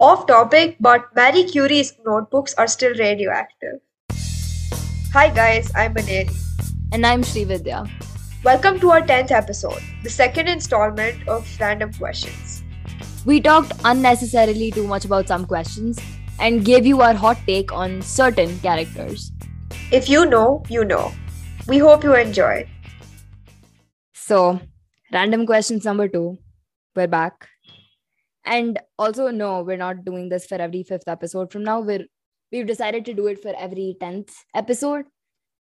Off topic, but Marie Curie's notebooks are still radioactive. Hi guys, I'm Aneri. And I'm Srividhya. Welcome to our 10th episode, the second installment of Random Questions. We talked unnecessarily too much about some questions and gave you our hot take on certain characters. If you know, you know. We hope you enjoy. So, random questions number two. We're back. And also, no, we're not doing this for every fifth episode. From now, we're we've decided to do it for every 10th episode.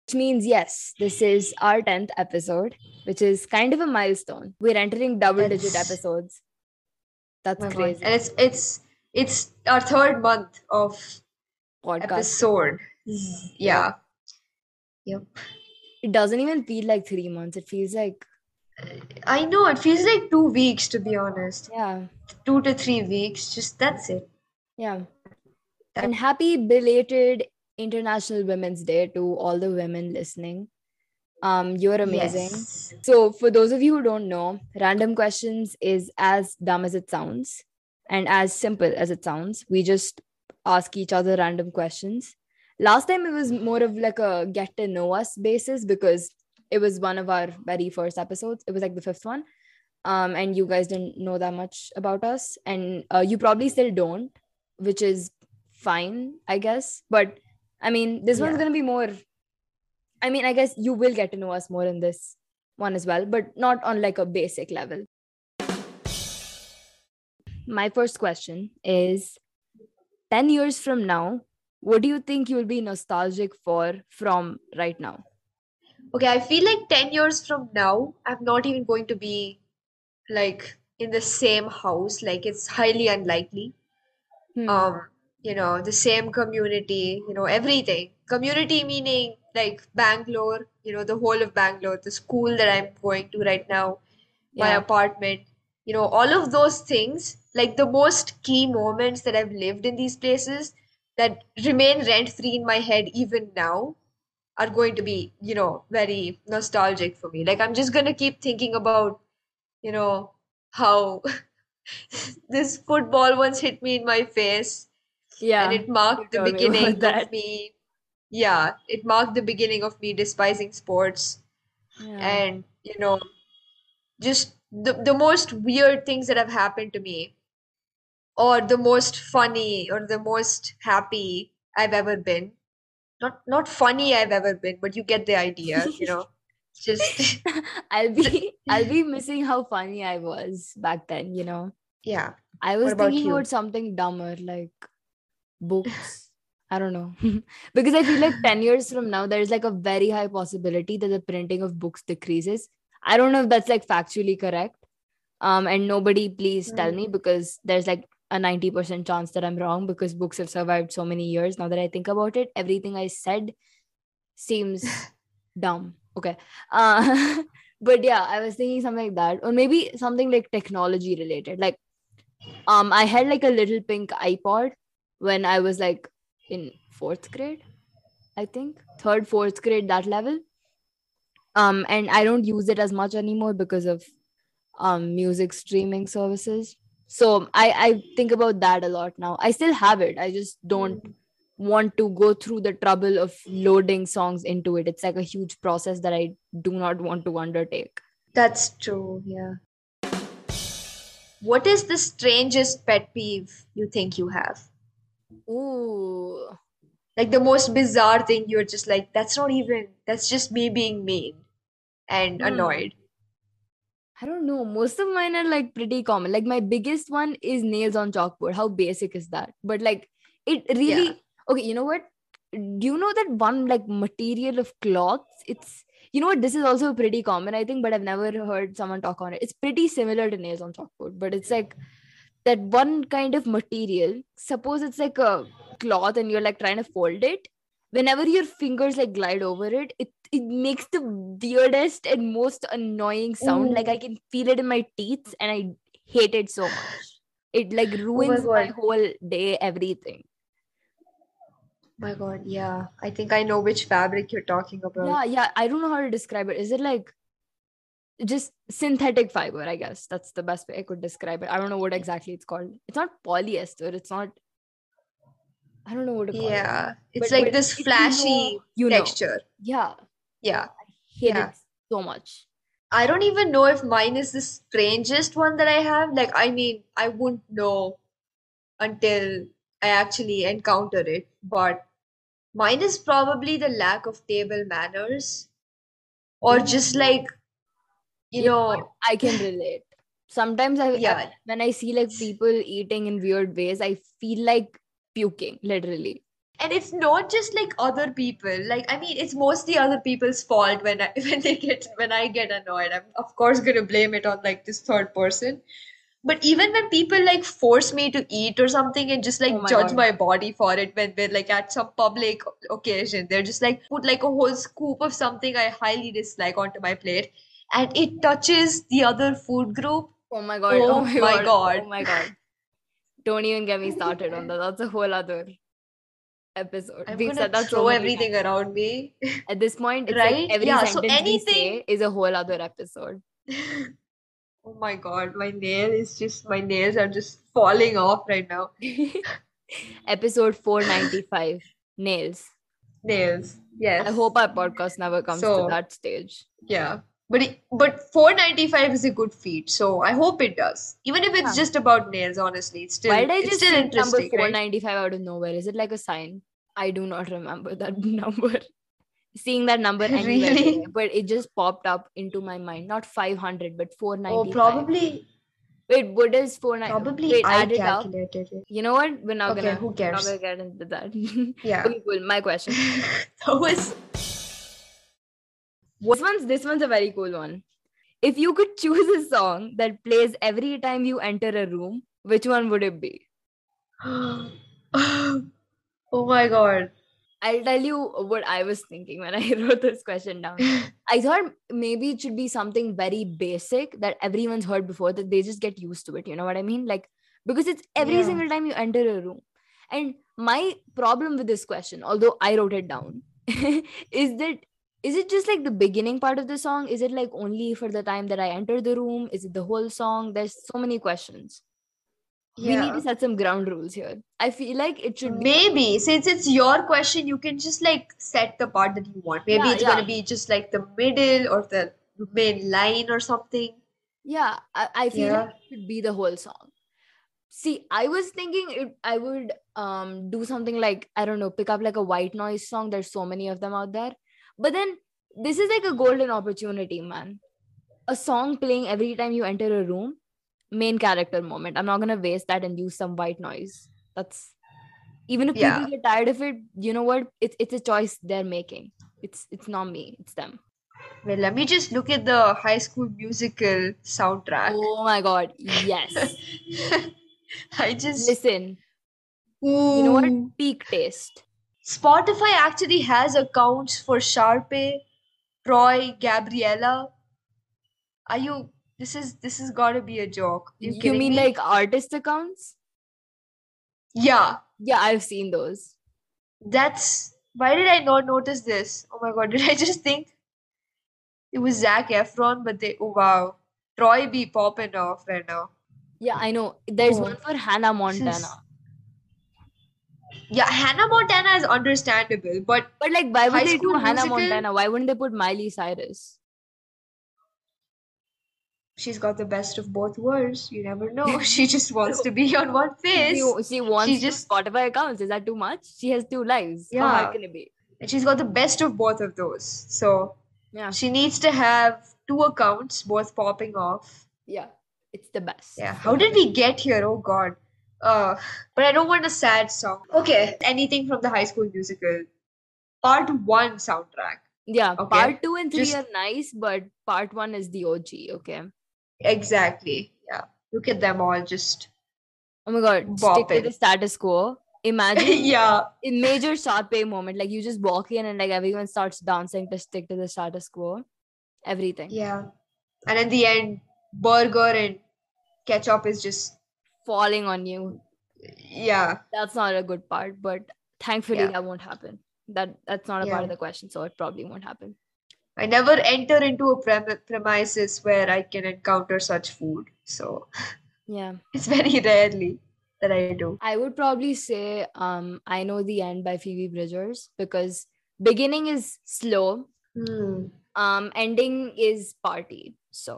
Which means yes, this is our 10th episode, which is kind of a milestone. We're entering double digit episodes. That's my God. crazy. And it's it's it's our third month of Podcast. episode. Yeah. Yep. It doesn't even feel like three months. It feels like I know it feels like two weeks to be honest. yeah, Two to three weeks. Just that's it. yeah. And happy belated International Women's Day to all the women listening. Um, you're amazing. Yes. So, for those of you who don't know, random questions is as dumb as it sounds and as simple as it sounds. We just ask each other random questions. Last time it was more of like a get to know us basis because it was one of our very first episodes. It was like the fifth one. Um, and you guys didn't know that much about us, and uh, you probably still don't, which is fine, I guess. But I mean, this one's Yeah. gonna be more. I mean, I guess you will get to know us more in this one as well, but not on like a basic level. My first question is 10 years from now, what do you think you'll be nostalgic for from right now? Okay, I feel like 10 years from now, I'm not even going to be like in the same house. Like it's highly unlikely. Hmm. Um, you know, the same community, you know, everything. Community meaning like Bangalore, you know, the whole of Bangalore, the school that I'm going to right now, my apartment, you know, all of those things, like the most key moments that I've lived in these places that remain rent free in my head even now are going to be, you know, very nostalgic for me. Like I'm just gonna keep thinking about, you know, how this football once hit me in my face yeah. and it marked the me beginning of me. Yeah, it marked the beginning of me despising sports yeah. and, you know, just the, the most weird things that have happened to me or the most funny or the most happy I've ever been. Not not funny I've ever been, but you get the idea, you know. Just I'll be I'll be missing how funny I was back then, you know. yeah. I was about thinking you? about something dumber like books. I don't know. because I feel like 10 years from now, there's like a very high possibility that the printing of books decreases. I don't know if that's like factually correct. Um, and nobody please tell Mm. me because there's like a 90% chance that I'm wrong because books have survived so many years. Now that I think about it, everything I said seems dumb. Okay. Uh, but yeah, I was thinking something like that. Or maybe something like technology related. Like um i had like a little pink ipod when i was like in fourth grade i think third fourth grade that level um and i don't use it as much anymore because of um music streaming services so i i think about that a lot now i still have it i just don't want to go through the trouble of loading songs into it it's like a huge process that i do not want to undertake That's true, yeah. What is the strangest pet peeve you think you have? ooh Like the most bizarre thing you're just like, that's not even, that's just me being mean and Hmm. annoyed. I don't know. Most of mine are like pretty common. Like my biggest one is nails on chalkboard. How basic is that? But like it really Yeah. okay, you know what? Do you know that one like material of cloths? It's you know what, this is also pretty common, I think, but I've never heard someone talk on it. It's pretty similar to nails on chalkboard, but it's like that one kind of material. Suppose it's like a cloth and you're like trying to fold it. Whenever your fingers like glide over it, it it makes the weirdest and most annoying sound. Like I can feel it in my teeth, and I hate it so much. It like oh ruins my God. whole day, everything. Oh my God, yeah. I think I know which fabric you're talking about. Yeah, yeah. I don't know how to describe it. Is it like just synthetic fiber i guess that's the best way i could describe it i don't know what exactly it's called it's not polyester it's not i don't know what to call it Yeah. It's But- like but this if you flashy know, you know. texture. yeah Yeah. hate Yeah. it so much I don't even know if mine is the strangest one that I have. Like, I mean, I wouldn't know until I actually encounter it. But mine is probably the lack of table manners, or mm-hmm. just like, you You know know, i can relate sometimes I, I yeah, when i see like people eating in weird ways i feel like puking literally and it's not just like other people. Like, I mean, it's mostly other people's fault when I when they get when I get annoyed. I'm of course gonna blame it on like this third person. But even when people like force me to eat or something and just like Oh my judge God. my body for it when we're like at some public occasion, they're just like put like a whole scoop of something I highly dislike onto my plate and it touches the other food group. oh my god Oh oh my, my god. God. oh my god don't even get me started on that that's a whole other episode I'm we've said that throw many everything times. around me. at this point Right? like every Yeah, so sentence we anything- say is a whole other episode Oh my God, my nail is just my nails are just falling off right now. episode 495 nails Nails. Yes. i hope our podcast never comes to that stage Yeah. But it, but 495 is a good feat, so I hope it does. Even if it's Yeah. just about nails, honestly, it's still why did i just still see number interesting, right? 495 out of nowhere is it like a sign i do not remember that number seeing that number anywhere Really? today, but it just popped up into my mind not 500 but 495 Oh, probably wait what is 495 probably wait I add it up calculated it. you know what we're not Okay, gonna who cares? we're not gonna get into that Yeah. okay cool my question that was this one's this one's a very cool one if you could choose a song that plays every time you enter a room which one would it be Oh my God. I'll tell you what I was thinking when I wrote this question down. I thought maybe it should be something very basic that everyone's heard before, that they just get used to it. You know what I mean? Like, because it's every Yeah. single time you enter a room. And my problem with this question, although I wrote it down, is that is it just like the beginning part of the song? Is it like only for the time that I enter the room? Is it the whole song? There's so many questions. We need to set some ground rules here. I feel like it should be Maybe since it's your question, you can just like set the part that you want. Maybe Yeah, it's yeah. gonna be just like the middle or the main line or something. Yeah, I, I feel like it should be the whole song. See, I was thinking it, I would um do something like I don't know, pick up like a white noise song. There's so many of them out there. But then this is like a golden opportunity, man. A song playing every time you enter a room, main character moment. I'm not gonna waste that and use some white noise. That's even if Yeah. people get tired of it, you know what? It's it's a choice they're making. It's it's not me, it's them. Well, let me just look at the High School Musical soundtrack. Oh my god, yes. I just Listen, you know what? Peak taste. Spotify actually has accounts for Sharpay, Troy, Gabriella. Are you? This is this has got to be a joke. You, You, mean me? like artist accounts? Yeah, Yeah, I've seen those. that's. Why did I not notice this? Oh my god, did I just think it was Zac Efron? But they, oh wow, Troy be popping off right now. Yeah, I know. There's Oh, one for Hannah Montana. Yeah, Hannah Montana is understandable, but But like, why would they do Hannah Musical? Montana? Why wouldn't they put Miley Cyrus? she's got the best of both worlds. You never know. She just wants to be on one face. She, she wants She just Spotify accounts. Is that too much? She has two lives. Yeah. hard can it be? And she's got the best of both of those. So Yeah, she needs to have two accounts, both popping off. yeah, it's the best. Yeah. How did we get here? Oh God. Uh, but I don't want a sad song. Okay. Anything from the High School Musical, Part One soundtrack. Yeah, Okay, part two and three just- are nice, but part one is the OG. Okay. Exactly. Yeah. Look at them all just. Oh my god, stick to the status quo. Imagine yeah. in major Sharpay moment, like you just walk in and like everyone starts dancing to stick to the status quo. Everything Yeah. And in the end, burger and ketchup is just. Falling on you. Yeah. That's not a good part, but thankfully Yeah. that won't happen. That that's not a part of the question, so it probably won't happen. I never enter into a prem- premises where I can encounter such food. So Yeah. it's very rarely that I do. I would probably say um I know the end by Phoebe Bridgers because beginning is slow, Hmm. um ending is party. So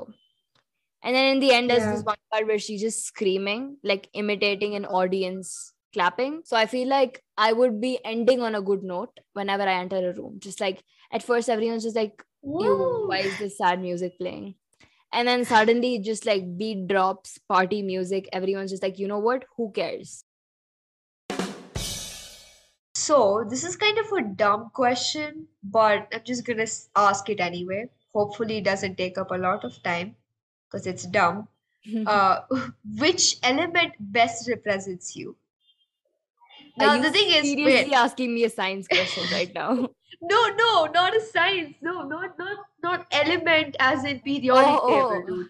and then in the end there's Yeah. this one part where she's just screaming, like imitating an audience clapping. So I feel like I would be ending on a good note whenever I enter a room. Just like at first everyone's just like, why is this sad music playing? And then suddenly just like beat drops, party music, everyone's just like, you know what? Who cares? So, this is kind of a dumb question, but I'm just gonna ask it anyway. Hopefully, it doesn't take up a lot of time because it's dumb. Uh, which element best represents you? Now, you the thing is, seriously asking me a science question right now? no, no, not a science. No, not not not element as in periodic Oh, table, oh. dude.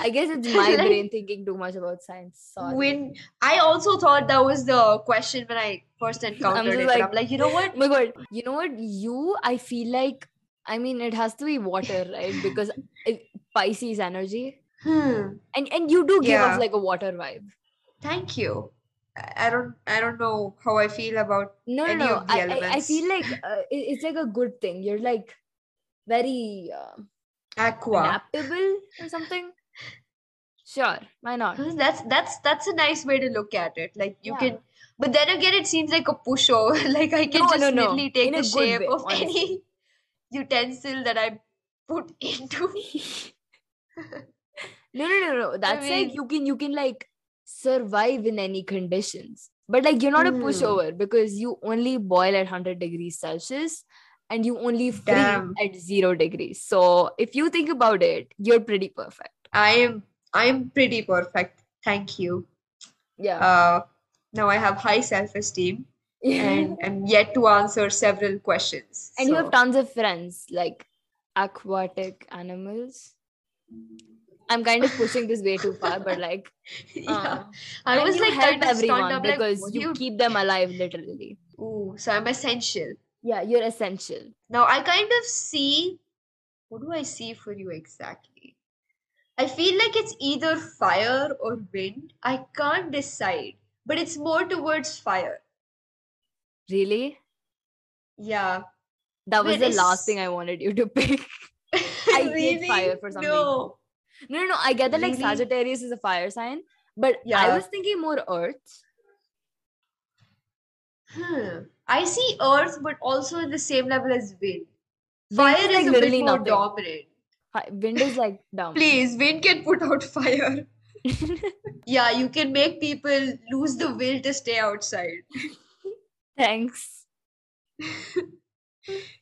I guess it's my Like, brain thinking too much about science. Sorry. When I also thought that was the question when I first encountered just it, like- I'm like, you know what? My god, you know what? You, I feel like, I mean, it has to be water, right? Because it, Pisces energy, Hmm. and and you do give Yeah. off like a water vibe. Thank you. I don't I don't know how I feel about No, no, any no. of the I, I, I feel like uh, it's like a good thing. You're like very uh, aqua. adaptable or something. Sure, why not? That's that's that's a nice way to look at it. Like you Yeah. can, but then again, it seems like a pushover. Like I can No, just no, no. literally take In the shape way, of honestly. any utensil that I put into. No, no, no, no. That's like mean- you can you can like survive in any conditions. But like you're not a Hmm. pushover because you only boil at 100 degrees Celsius and you only freeze Damn. at 0 degrees. So if you think about it, you're pretty perfect. I am I am pretty perfect. Thank you. Yeah. Uh, now I have high self-esteem and I'm yet to answer several questions. and you have tons of friends like aquatic animals. I'm kind of pushing this way too far, but like yeah, uh, I was like help kind of stunned. everyone like, because you, you keep them alive literally. Ooh, so I'm essential. Yeah, you're essential. Now I kind of see what do I see for you exactly? I feel like it's either fire or wind. I can't decide, but it's more towards fire. Really? Yeah. That was Wait, the last thing I wanted you to pick. I hate fire for some reason. No. No, no, no. I get that like Really? Sagittarius is a fire sign, but yeah. I was thinking more Earth. Hmm. I see earth, but also in the same level as wind. Wind Fire is, is like, a bit literally more nothing. dominant. Wind is like dumb. Please, wind can put out fire. Yeah, you can make people lose the will to stay outside. Thanks.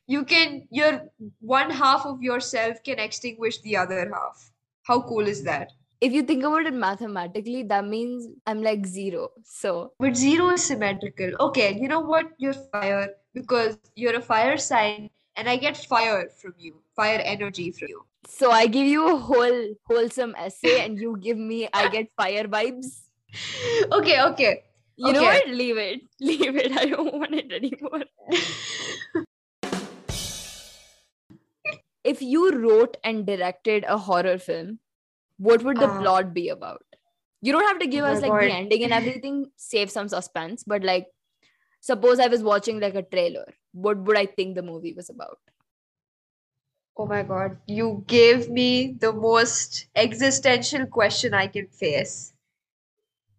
You can, your one half of yourself can extinguish the other half. How cool is that? If you think about it mathematically, that means I'm like zero. So But zero is symmetrical. Okay, you know what? You're fire because you're a fire sign and I get fire from you, fire energy from you. so I give you a whole wholesome essay and you give me I get fire vibes. Okay, okay. You know Okay. what? Leave it. Leave it. I don't want it anymore. If you wrote and directed a horror film, what would the Ah. plot be about? You don't have to give Oh us like the ending and everything, save some suspense, but like suppose I was watching like a trailer, what would I think the movie was about? Oh my God, you gave me the most existential question I can face.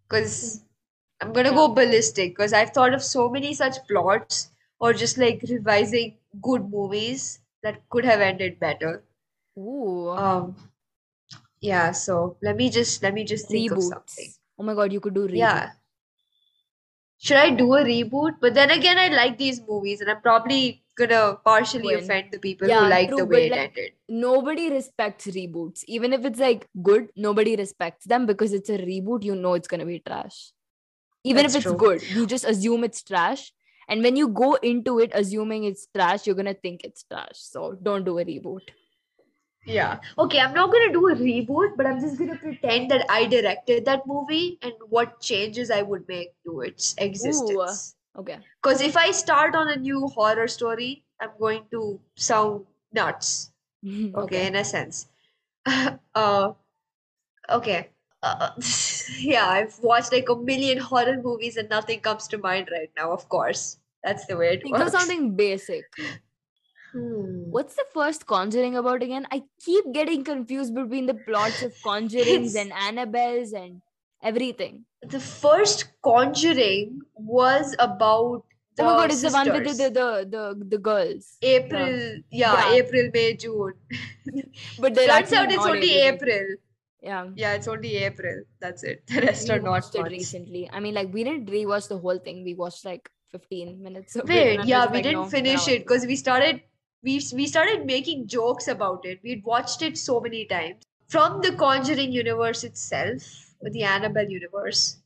Because I'm gonna go ballistic because I've thought of so many such plots or just like revising good movies that could have ended better. Ooh, Um, yeah, so let me just let me just think of something. Oh my god, you could do reboot. Yeah. Should I do a reboot? But then again, I like these movies and I'm probably gonna partially Win. offend the people Yeah, who like the true, way it like, ended. Nobody respects reboots. Even if it's like good, nobody respects them because it's a reboot, you know it's gonna be trash. Even That's if it's true. good, you just assume it's trash. And when you go into it assuming it's trash, you're gonna think it's trash. So don't do a reboot. Yeah. Okay, I'm not gonna do a reboot, but I'm just gonna pretend that I directed that movie and what changes I would make to its existence. Okay. Because if I start on a new horror story, I'm going to sound nuts. Okay, in a sense. uh, okay. Uh, yeah, I've watched like a million horror movies and nothing comes to mind right now, of course. That's the way it Think of something basic. Hmm. What's the first Conjuring about again? I keep getting confused between the plots of Conjurings and Annabelles and everything. The first Conjuring was about the oh my god, it's the one with the the the, the, girls. April, yeah, Yeah. April, May, June. But Turns out it's only April. April. Yeah. Yeah, it's only April. That's it. The rest We are not watched it recently. I mean, like we didn't rewatch the whole thing. We watched like 15 minutes of it. Wait, and I yeah, we like, didn't no, finish no. it because we started we we started making jokes about it. We'd watched it so many times. From the Conjuring universe itself, or the Annabelle universe,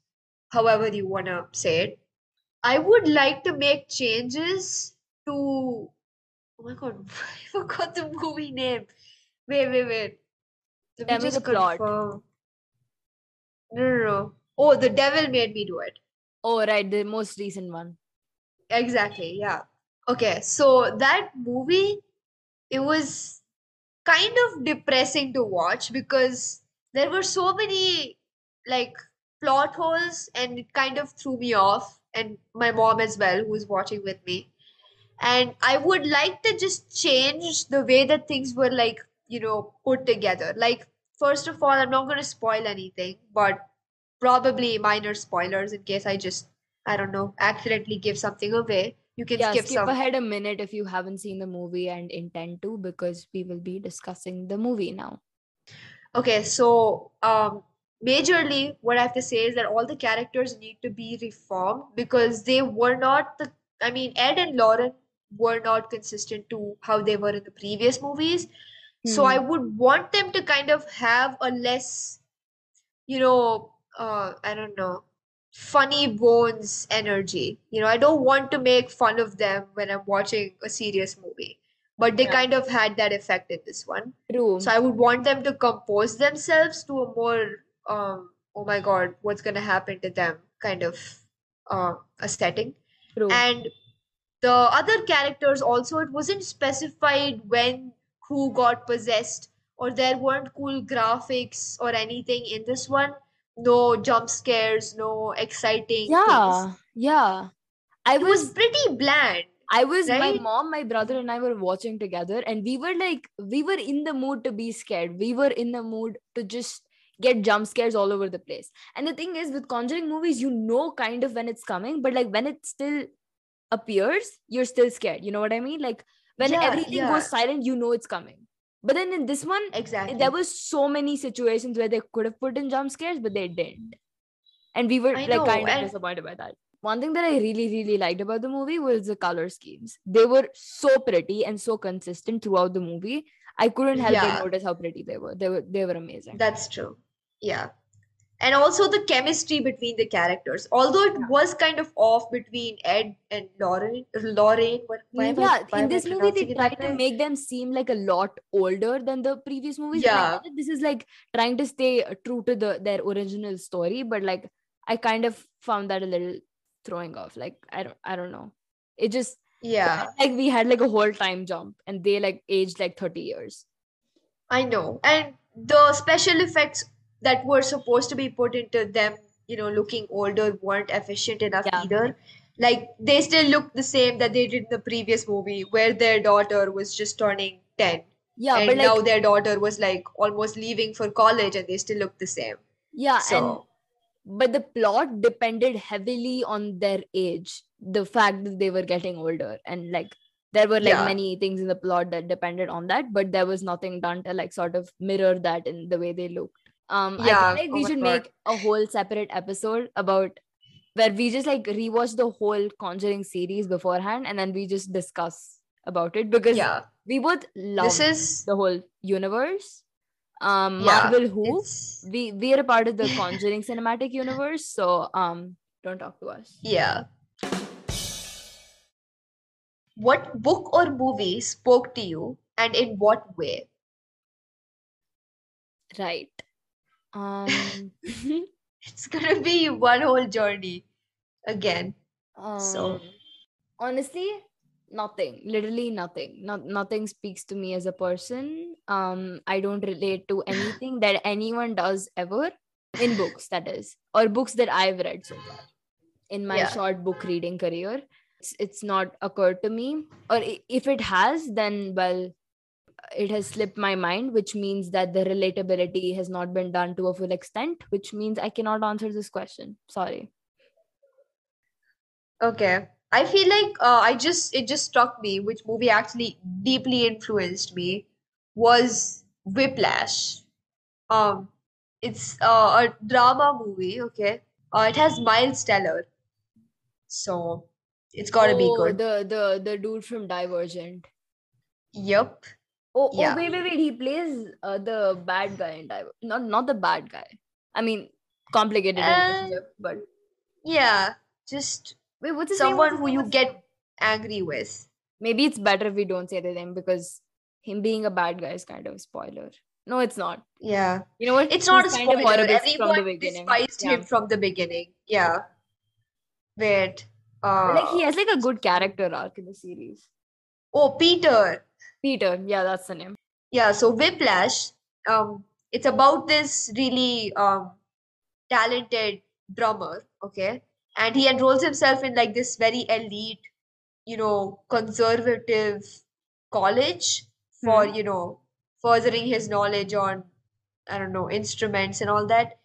however you wanna say it, I would like to make changes to oh my god, I forgot the movie name. Wait, wait, wait. Let Tell me the plot. No, no, no. Oh, the devil made me do it. Oh, right, the most recent one. Exactly, yeah. Okay, so that movie, it was kind of depressing to watch because there were so many like plot holes and it kind of threw me off, and my mom as well, who was watching with me. And I would like to just change the way that things were like, you know, put together. Like, first of all, I'm not going to spoil anything, but probably minor spoilers in case I just, I don't know, accidentally give something away. You can Yeah, skip skip some. ahead a minute if you haven't seen the movie and intend to, because we will be discussing the movie now. Okay, so um, majorly what I have to say is that all the characters need to be reformed because they were not the, I mean, Ed and Lorraine were not consistent to how they were in the previous movies. So Hmm. I would want them to kind of have a less, you know, uh, I don't know, funny bones energy. You know, I don't want to make fun of them when I'm watching a serious movie, but they Yeah. kind of had that effect in this one. True. So I would want them to compose themselves to a more, um, oh my God, what's gonna happen to them kind of uh, a setting. True. And the other characters also, it wasn't specified when who got possessed, or there weren't cool graphics or anything in this one. No jump scares, no exciting things. yeah, yeah. I It was was pretty bland. I was my mom, my brother, and I were watching together, and we were like, we were in the mood to be scared. We were in the mood to just get jump scares all over the place. And the thing is, with Conjuring movies, you know kind of when it's coming, but like when it still appears, you're still scared. You know what I mean? Like when Yeah, everything yeah. goes silent, you know it's coming. But then in this one, Exactly. there was so many situations where they could have put in jump scares, but they didn't. And we were I like know, kind of disappointed by that. One thing that I really, really liked about the movie was the color schemes. They were so pretty and so consistent throughout the movie. I couldn't help Yeah. but notice how pretty they were. They were they were amazing. That's true. Yeah. And also the chemistry between the characters. Although it was kind of off between Ed and Lorraine. Lorraine. What, why I- yeah, in this movie they tried to make them seem like a lot older than the previous movies. Yeah. This is like trying to stay uh, true to the their original story, but like I kind of found that a little throwing off. Like I don't I don't know. It just Yeah, like we had like a whole time jump and they like aged like 30 years. I know. And the special effects that were supposed to be put into them, you know, looking older weren't efficient enough Yeah. either. Like they still look the same that they did in the previous movie, where their daughter was just turning 10. Yeah, and like now their daughter was like almost leaving for college and they still look the same. yeah, and but the plot depended heavily on their age the fact that they were getting older and like there were like Yeah. many things in the plot that depended on that but there was nothing done to like sort of mirror that in the way they looked um i Yeah, feel like oh we my should God. make a whole separate episode about where we just like rewatch the whole conjuring series beforehand and then we just discuss about it because yeah, we both love this is the whole universe um Yeah, marvel who it's we we are a part of the conjuring cinematic universe so um don't talk to us yeah. What book or movie spoke to you and in what way? right um It's gonna be one whole journey again. So- um, honestly nothing literally nothing not nothing speaks to me as a person um I don't relate to anything that anyone does ever in books, that is, or books that I've read so far in my Yeah. short book reading career. It's, it's not occurred to me, or if it has, then well, it has slipped my mind, which means that the relatability has not been done to a full extent, which means I cannot answer this question. Sorry. Okay. I feel like uh, I just it just struck me which movie actually deeply influenced me was Whiplash. Um, it's uh, a drama movie. Okay. Uh, it has Miles Teller, so it's gotta be Oh, good. The the the dude from Divergent. Yep. Oh, Yeah. oh, wait, wait, wait. He plays uh, the bad guy in Diver. Not not the bad guy. I mean, complicated Uh, but Yeah. Just wait, what's his name? someone What's who you get angry with. Maybe it's better if we don't say the name because him being a bad guy is kind of a spoiler. No, it's not. Yeah. You know what? It's not a He's kind of spoiler. horrible from the Everyone beginning. despised Yeah. him from the beginning. Yeah. Wait. But, Uh, like he has like a good character arc in the series. oh, Peter. Peter, yeah, that's the name. Yeah, so Whiplash, um, it's about this really um talented drummer, okay? And he enrolls himself in like this very elite, you know, conservative college for, Hmm. you know, furthering his knowledge on, I don't know, instruments and all that.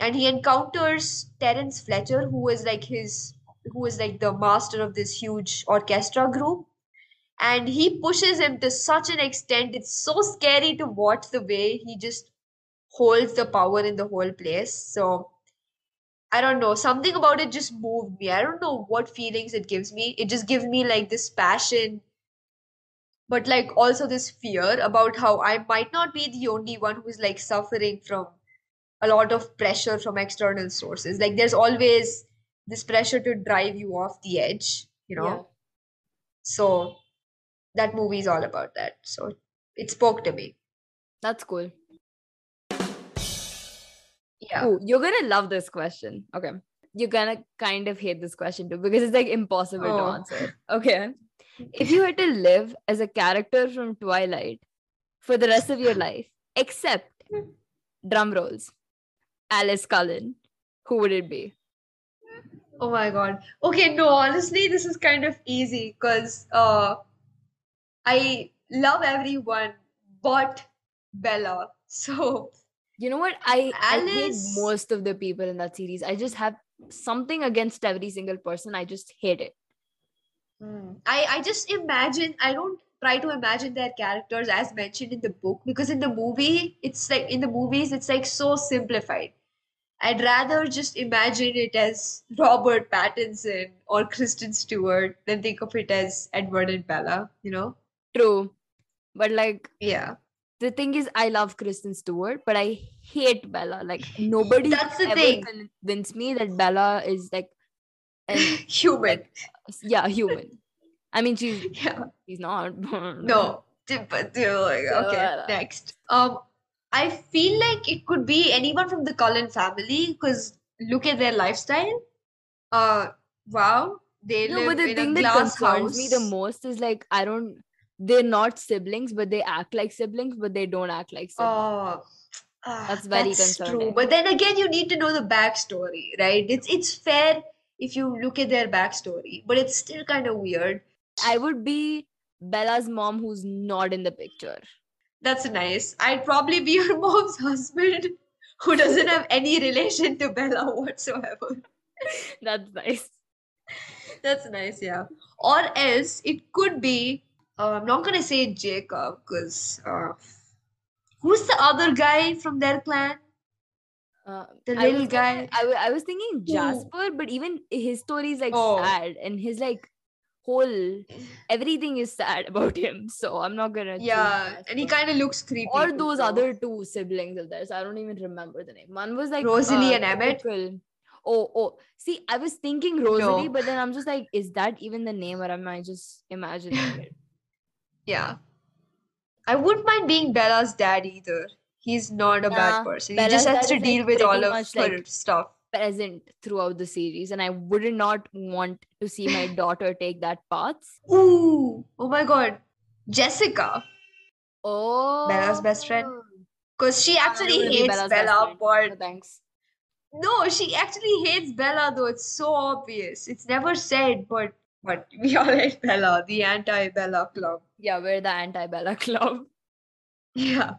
And he encounters Terence Fletcher, who is like his, who is like the master of this huge orchestra group and he pushes him to such an extent it's so scary to watch the way he just holds the power in the whole place. So i don't know something about it just moved me. I don't know what feelings it gives me. It just gives me like this passion but like also this fear about how i might not be the only one who's like suffering from a lot of pressure from external sources. Like there's always this pressure to drive you off the edge you know? Yeah. so that movie is all about that. So it spoke to me. That's cool. Yeah. Oh, you're gonna love this question. Okay. You're gonna kind of hate this question too because it's like impossible to Oh. answer. Okay. If you had to live as a character from Twilight for the rest of your life, except drum rolls, Alice Cullen, who would it be? Oh my God. Okay, no, honestly, this is kind of easy because uh, I love everyone but Bella. So You know what? I, I hate most of the people in that series. I just have something against every single person. I just hate it. mm, I, I just imagine, I don't try to imagine their characters as mentioned in the book because in the movie, it's like in the movies, it's like so simplified. I'd rather just imagine it as Robert Pattinson or Kristen Stewart than think of it as Edward and Bella, you know? True. But like Yeah. the thing is I love Kristen Stewart, but I hate Bella. Like nobody That's the ever thing. convince me that Bella is like an Human. yeah, human. I mean she's Yeah. she's not. No. But like, okay, Uh, next. Um, I feel like it could be anyone from the Cullen family because look at their lifestyle. Uh, wow, they No, live but the in thing a that concerns me the most is like I don't they're not siblings, but they act like siblings, but they don't act like siblings. Oh, ah, That's very that's true. But then again, you need to know the backstory, right? It's it's fair if you look at their backstory, but it's still kind of weird. I would be Bella's mom who's not in the picture. That's nice. I'd probably be your mom's husband who doesn't have any relation to Bella whatsoever. That's nice. That's nice, yeah. Or else it could be, uh, I'm not gonna say Jacob because uh, who's the other guy from their clan? Uh, The I little was guy. I, I was thinking? Jasper, but even his story is like Oh. sad, and his like whole everything is sad about him. So I'm not gonna. Yeah, and he kind of looks creepy. or too, those though. other two siblings of theirs. I don't even remember the name. One was like Rosalie uh, and Emmett? typical- Oh, oh. See, I was thinking Rosalie, No. but then I'm just like, is that even the name, or am I just imagining it? Yeah. I wouldn't mind being Bella's dad either. He's not a Nah, bad person. He Bella's just has dad to is, like, deal with all pretty of much, her like, stuff. Present throughout the series, and I would not want to see my daughter take that path. Ooh, oh my God. Jessica. Oh, Bella's best friend. Because she I don't actually wanna be hates Bella's best Bella, friend. but No, thanks. no, she actually hates Bella though. It's so obvious. It's never said, but but we all hate Bella, the anti-Bella club. Yeah, we're the anti-Bella club. Yeah.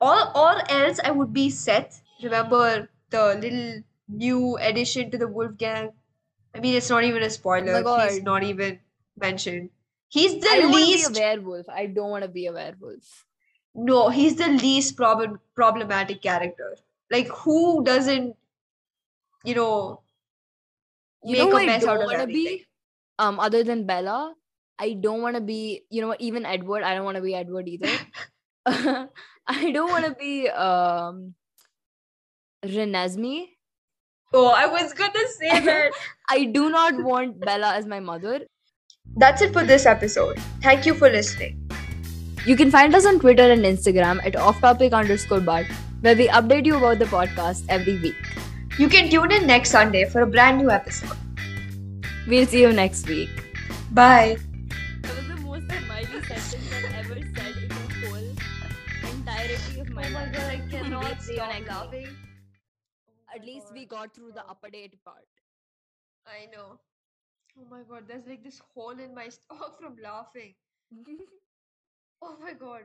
Or or else I would be Seth. Remember the little new addition to the Wolf Gang? I mean, it's not even a spoiler. He's not even mentioned. He's I the don't want to be least. a werewolf. I don't want to be a werewolf. No, he's the least problem problematic character. Like, who doesn't, you know, You make know a who I mess out don't of want to everything? be? Um, other than Bella, I don't want to be. You know what? Even Edward, I don't want to be Edward either. I don't want to be um Renesmee. Oh, I was gonna say that. I do not want Bella as my mother. That's it for this episode. Thank you for listening. You can find us on Twitter and Instagram at offtopic underscore but, where we update you about the podcast every week. You can tune in next Sunday for a brand new episode. We'll see you next week. Bye. At least we got through the upper date part. I know. Oh my god, there's like this hole in my stomach from laughing. Oh my god.